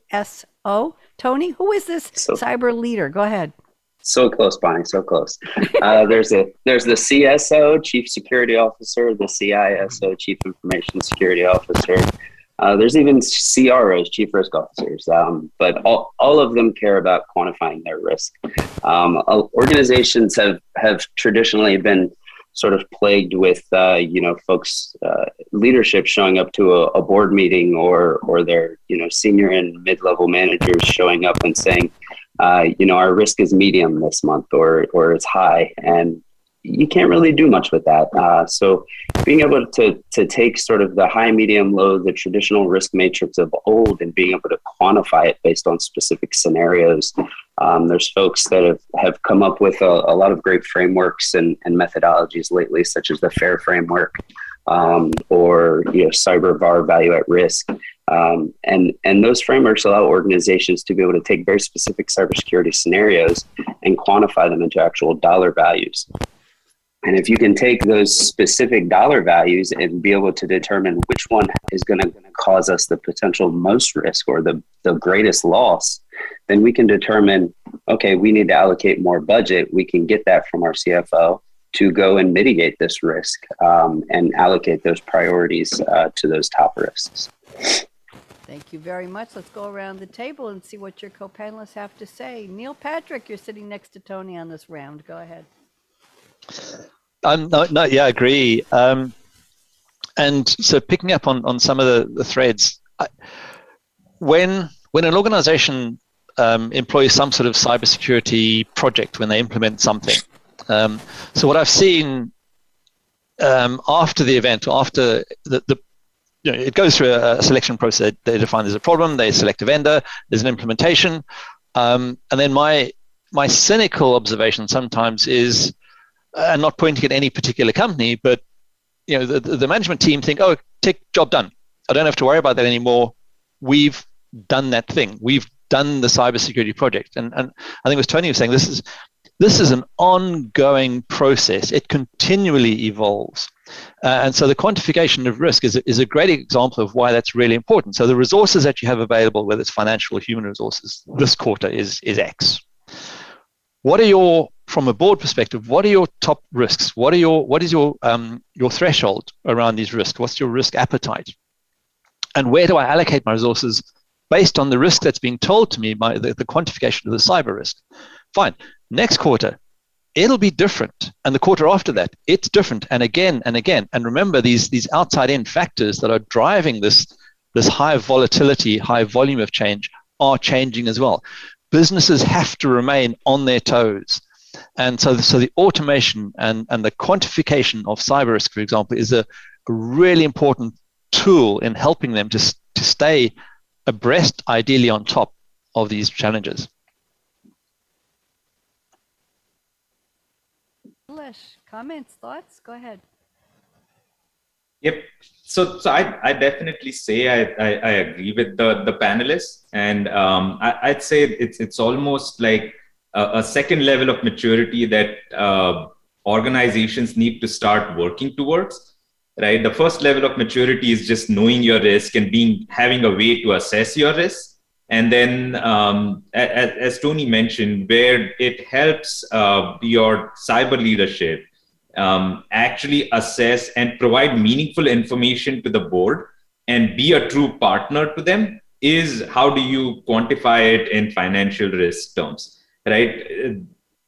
Tony, who is this so, cyber leader? Go ahead. So close, Bonnie. So close. Uh, there's a there's the CSO, Chief Security Officer, the CISO, Chief Information Security Officer. Uh, there's even CROs, Chief Risk Officers, um, but all, all of them care about quantifying their risk. Um, organizations have have traditionally been sort of plagued with uh, you know folks uh, leadership showing up to a, a, board meeting or or their you know senior and mid level managers showing up and saying uh, you know, our risk is medium this month or, or it's high. And you can't really do much with that. Uh, so being able to, to take sort of the high, medium, low, the traditional risk matrix of old and being able to quantify it based on specific scenarios. Um, there's folks that have, have come up with a, a lot of great frameworks and, and methodologies lately, such as the FAIR framework um, or you know, cyber VAR value at risk. Um, and, and those frameworks allow organizations to be able to take very specific cybersecurity scenarios and quantify them into actual dollar values. And if you can take those specific dollar values and be able to determine which one is going to cause us the potential most risk or the, the greatest loss, then we can determine okay, we need to allocate more budget. We can get that from our CFO to go and mitigate this risk um, and allocate those priorities uh, to those top risks. Thank you very much. Let's go around the table and see what your co-panelists have to say. Neil Patrick, you're sitting next to Tony on this round. Go ahead. Um, no, no, yeah, I agree. Um, and so picking up on, on some of the, the threads, I, when when an organization um, employs some sort of cybersecurity project, when they implement something, um, so what I've seen um, after the event, after the, the you know, it goes through a, selection process. They define there's a problem, they select a vendor, there's an implementation, um, and then my my cynical observation sometimes is, and uh, not pointing at any particular company, but you know, the, the management team think, oh, take job done. I don't have to worry about that anymore. We've done that thing. We've done the cybersecurity project, and and I think it was Tony was saying this is This is an ongoing process. It continually evolves. Uh, and so the quantification of risk is, is a great example of why that's really important. So the resources that you have available, whether it's financial or human resources, this quarter is, is X. What are your, from a board perspective, what are your top risks? What are your, what is your, um, your threshold around these risks? What's your risk appetite? And where do I allocate my resources based on the risk that's being told to me, by the, the quantification of the cyber risk? Fine. Next quarter, it'll be different and the quarter after that it's different and again and again and remember these these outside in factors that are driving this this high volatility high volume of change are changing as well businesses have to remain on their toes and so so the automation and and the quantification of cyber risk for example is a, a really important tool in helping them to to stay abreast ideally on top of these challenges comments, thoughts? Go ahead. Yep. So, so I, I definitely say I, I, I agree with the, the panelists, and um, I, would say it's it's almost like a, a, second level of maturity that uh, organizations need to start working towards. Right. The first level of maturity is just knowing your risk and being having a way to assess your risk. And then, um, as, as, Tony mentioned, where it helps uh, your cyber leadership um, actually assess and provide meaningful information to the board and be a true partner to them is how do you quantify it in financial risk terms right?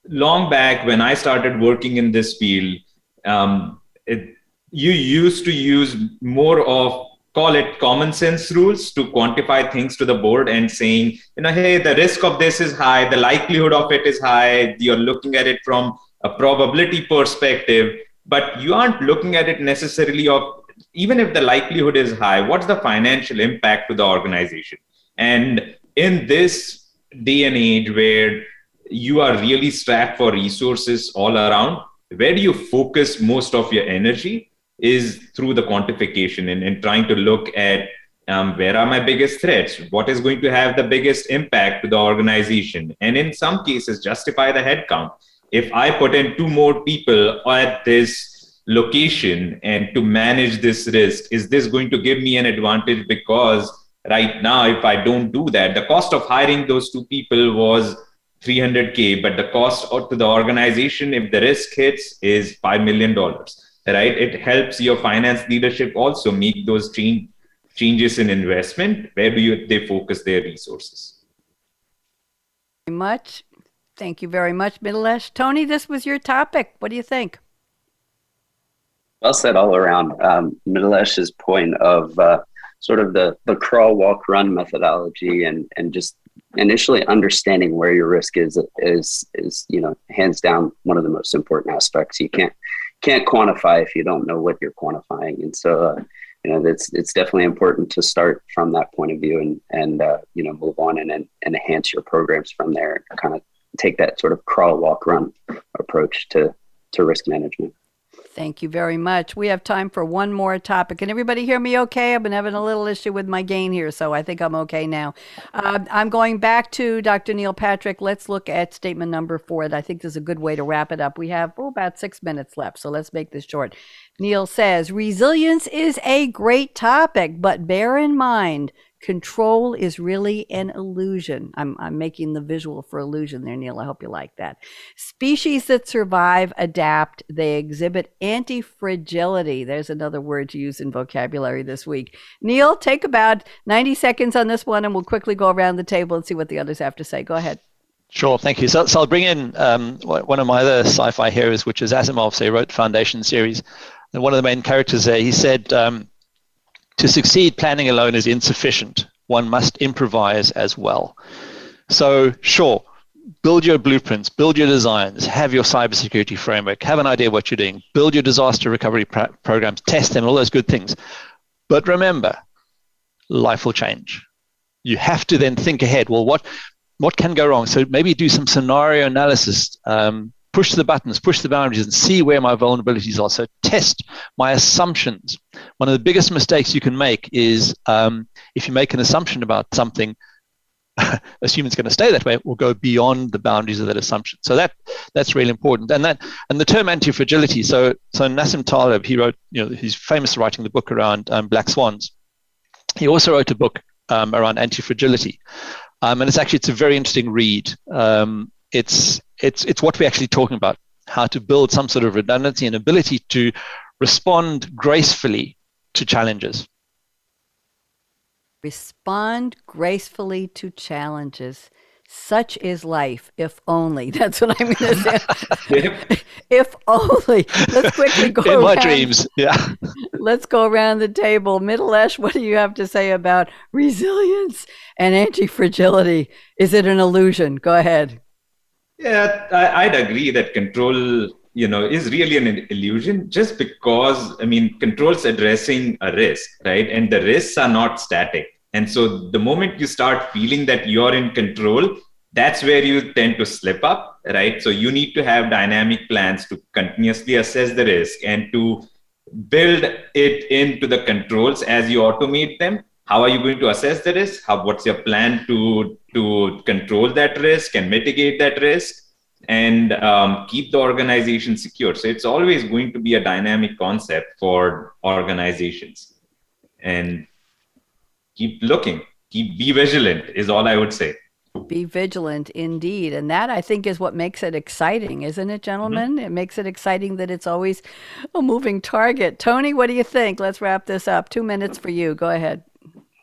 Long back when i started working in this field um, it, you used to use more of call it common sense rules to quantify things to the board and saying you know hey the risk of this is high the likelihood of it is high you're looking at it from a probability perspective, but you aren't looking at it necessarily of even if the likelihood is high, what's the financial impact to the organization? And in this day and age where you are really strapped for resources all around, where do you focus most of your energy is through the quantification and, and trying to look at um, where are my biggest threats? What is going to have the biggest impact to the organization? And in some cases, justify the headcount if I put in two more people at this location and to manage this risk, is this going to give me an advantage? Because right now, if I don't do that, the cost of hiring those two people was 300K, but the cost to the organization, if the risk hits, is $5 million, right? It helps your finance leadership also make those change, changes in investment. Where do you, they focus their resources? Much Thank you very much, Mithilesh. Tony, this was your topic. What do you think? Well said all around. Um, Mithilesh's point of uh, sort of the, the crawl, walk, run methodology and, and just initially understanding where your risk is, is, is, you know, hands down one of the most important aspects. You can't, can't quantify if you don't know what you're quantifying. And so, uh, you know, it's, it's definitely important to start from that point of view and, and, uh, you know, move on and, and enhance your programs from there, kind of take that sort of crawl, walk, run approach to, to risk management. Thank you very much. We have time for one more topic. Can everybody hear me okay? I've been having a little issue with my gain here, so I think I'm okay now. Uh, I'm going back to Dr. Neil Patrick. Let's look at statement number four. I think this is a good way to wrap it up. We have oh, about six minutes left, so let's make this short. Neil says resilience is a great topic, but bear in mind Control is really an illusion. I'm, I'm making the visual for illusion there, Neil. I hope you like that. Species that survive adapt. They exhibit anti fragility. There's another word to use in vocabulary this week. Neil, take about 90 seconds on this one and we'll quickly go around the table and see what the others have to say. Go ahead. Sure, thank you. So, so I'll bring in um, one of my other sci-fi heroes, which is Asimov. So he wrote Foundation series, and one of the main characters there, he said, um, to succeed, planning alone is insufficient. One must improvise as well. So, sure, build your blueprints, build your designs, have your cybersecurity framework, have an idea what you're doing, build your disaster recovery pr- programs, test them, all those good things. But remember, life will change. You have to then think ahead. Well, what what can go wrong? So maybe do some scenario analysis. Um, push the buttons, push the boundaries, and see where my vulnerabilities are. So test my assumptions. One of the biggest mistakes you can make is um, if you make an assumption about something, assume it's going to stay that way will go beyond the boundaries of that assumption. So that that's really important. And that and the term anti-fragility. So so Nassim Taleb, he wrote, you know, he's famous for writing the book around um, black swans. He also wrote a book um, around anti-fragility, um, and it's actually it's a very interesting read. Um, it's it's it's what we're actually talking about: how to build some sort of redundancy and ability to respond gracefully to challenges. Respond gracefully to challenges. Such is life, if only. That's what I'm going to say. if only. Let's quickly go In around. my dreams, yeah. Let's go around the table. Mithilesh, what do you have to say about resilience and anti-fragility? Is it an illusion? Go ahead. Yeah, I, I'd agree that control you know is really an illusion just because i mean controls addressing a risk right? And the risks are not static. And so the moment you start feeling that you're in control that's where you tend to slip up right? So you need to have dynamic plans to continuously assess the risk and to build it into the controls as you automate them. How are you going to assess the risk? How what's your plan to to control that risk and mitigate that risk and um, keep the organization secure. So it's always going to be a dynamic concept for organizations. And keep looking, keep be vigilant is all I would say. Be vigilant indeed. And that I think is what makes it exciting, isn't it, gentlemen? Mm-hmm. It makes it exciting that it's always a moving target. Tony, what do you think? Let's wrap this up. Two minutes for you. Go ahead.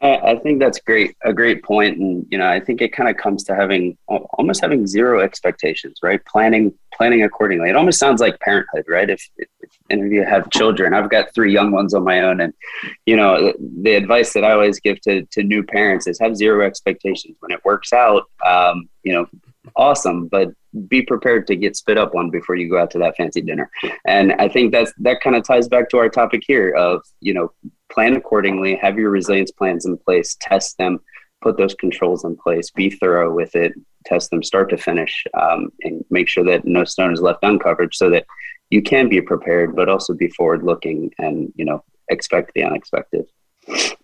I think that's great, a great point, and you know, I think it kind of comes to having almost having zero expectations, right? Planning, planning accordingly. It almost sounds like parenthood, right? If, if any of you have children, I've got three young ones on my own, and you know, the advice that I always give to to new parents is have zero expectations. When it works out, um, you know, awesome, but be prepared to get spit up on before you go out to that fancy dinner. And I think that's that kind of ties back to our topic here of you know plan accordingly, have your resilience plans in place, test them, put those controls in place, be thorough with it, test them start to finish, um, and make sure that no stone is left uncovered so that you can be prepared, but also be forward looking and, you know, expect the unexpected.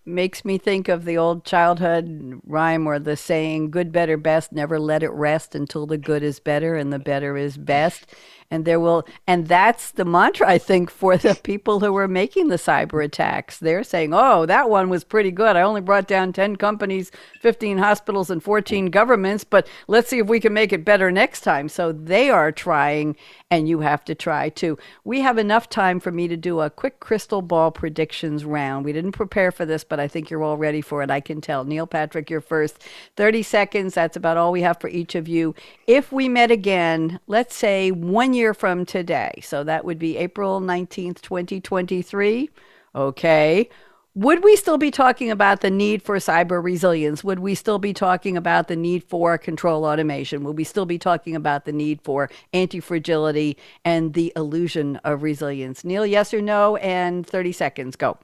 Makes me think of the old childhood rhyme or the saying, good, better, best, never let it rest until the good is better and the better is best. And there will and that's the mantra i think for the people who are making the cyber attacks. They're saying oh that one was pretty good. I only brought down 10 companies 15 hospitals and 14 governments but let's see if we can make it better next time. So they are trying and you have to try too. We have enough time for me to do a quick crystal ball predictions round. We didn't prepare for this but i think you're all ready for it i can tell neil patrick you're first 30 seconds that's about all we have for each of you if we met again let's say one year from today. So that would be April 19th, 2023. Okay. Would we still be talking about the need for cyber resilience? Would we still be talking about the need for control automation? Would we still be talking about the need for anti fragility and the illusion of resilience? Neil, yes or no? And 30 seconds, go.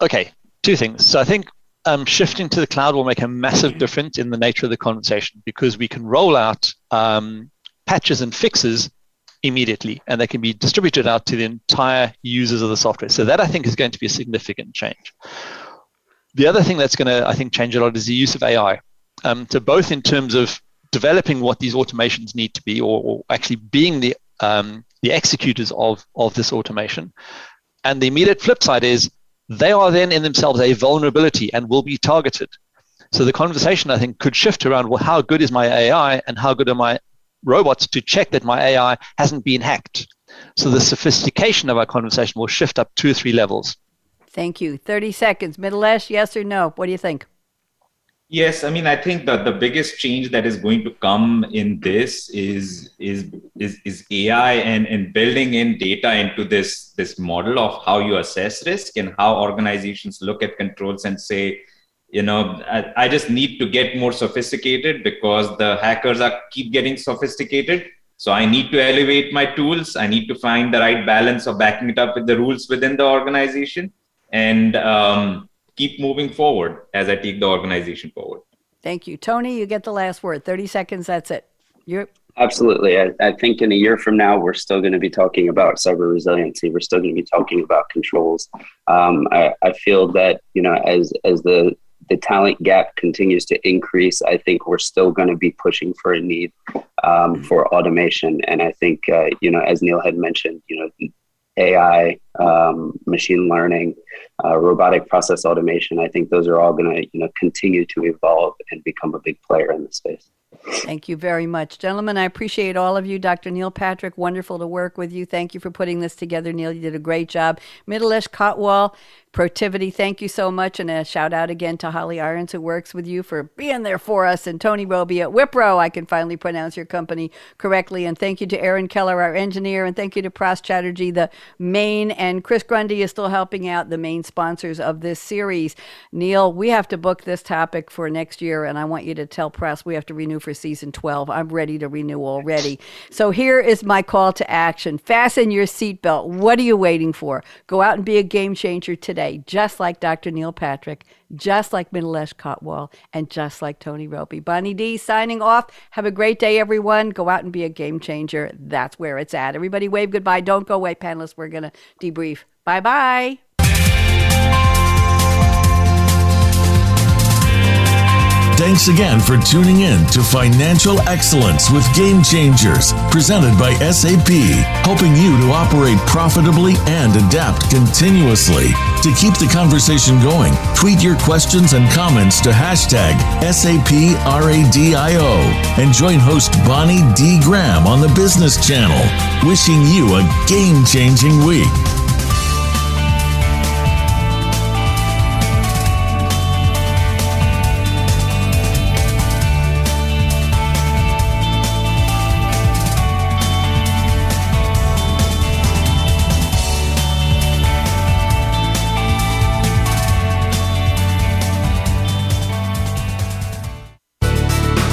Okay, two things. So I think um, shifting to the cloud will make a massive difference in the nature of the conversation because we can roll out um, patches and fixes immediately and they can be distributed out to the entire users of the software. So that I think is going to be a significant change. The other thing that's going to, I think, change a lot is the use of AI. Um, so both in terms of developing what these automations need to be or, or actually being the, um, the executors of, of this automation. And the immediate flip side is they are then in themselves a vulnerability and will be targeted. So the conversation, I think, could shift around, well, how good is my AI and how good are my robots to check that my AI hasn't been hacked. So the sophistication of our conversation will shift up two or three levels. Thank you. 30 seconds. Mithilesh, yes or no? What do you think? Yes, I mean, I think that the biggest change that is going to come in this is is is, is AI and, and building in data into this this model of how you assess risk and how organizations look at controls and say, you know I, I, just need to get more sophisticated because the hackers are keep getting sophisticated. So i need to elevate my tools. I need to find the right balance of backing it up with the rules within the organization. And um, keep moving forward as i take the organization forward thank you tony you get the last word 30 seconds that's it you're Absolutely. I, I, think in a year from now, we're still going to be talking about cyber resiliency. We're still going to be talking about controls. Um, I, I, feel that, you know, as, as the, the talent gap continues to increase, I think we're still going to be pushing for a need um, for automation. And I think, uh, you know, as Neil had mentioned, you know, AI, um, machine learning, uh, robotic process automation. I think those are all going to, you know, continue to evolve and become a big player in the space. Thank you very much. Gentlemen, I appreciate all of you. Dr. Neil Patrick, wonderful to work with you. Thank you for putting this together, Neil. You did a great job. Mithilesh Kotwal, Protiviti, thank you so much. And a shout out again to Holly Irons, who works with you, for being there for us. And Tony Roby at Wipro, I can finally pronounce your company correctly. And thank you to Aaron Keller, our engineer. And thank you to Pras Chatterjee, the main. And Chris Grundy is still helping out the main sponsors of this series. Neil, we have to book this topic for next year. And I want you to tell Pras we have to renew for season 12. I'm ready to renew already. So here is my call to action fasten your seatbelt. What are you waiting for? Go out and be a game changer today today, just like Dr. Neil Patrick, just like Mithilesh Kotwal, and just like Tony Roby. Bonnie D signing off. Have a great day, everyone. Go out and be a game changer. That's where it's at. Everybody wave goodbye. Don't go away, panelists. We're going to debrief. Bye bye. Thanks again for tuning in to Financial Excellence with Game Changers, presented by SAP, helping you to operate profitably and adapt continuously. To keep the conversation going, tweet your questions and comments to hashtag SAPRADIO and join host Bonnie D. Graham on the Business Channel. Wishing you a game changing week.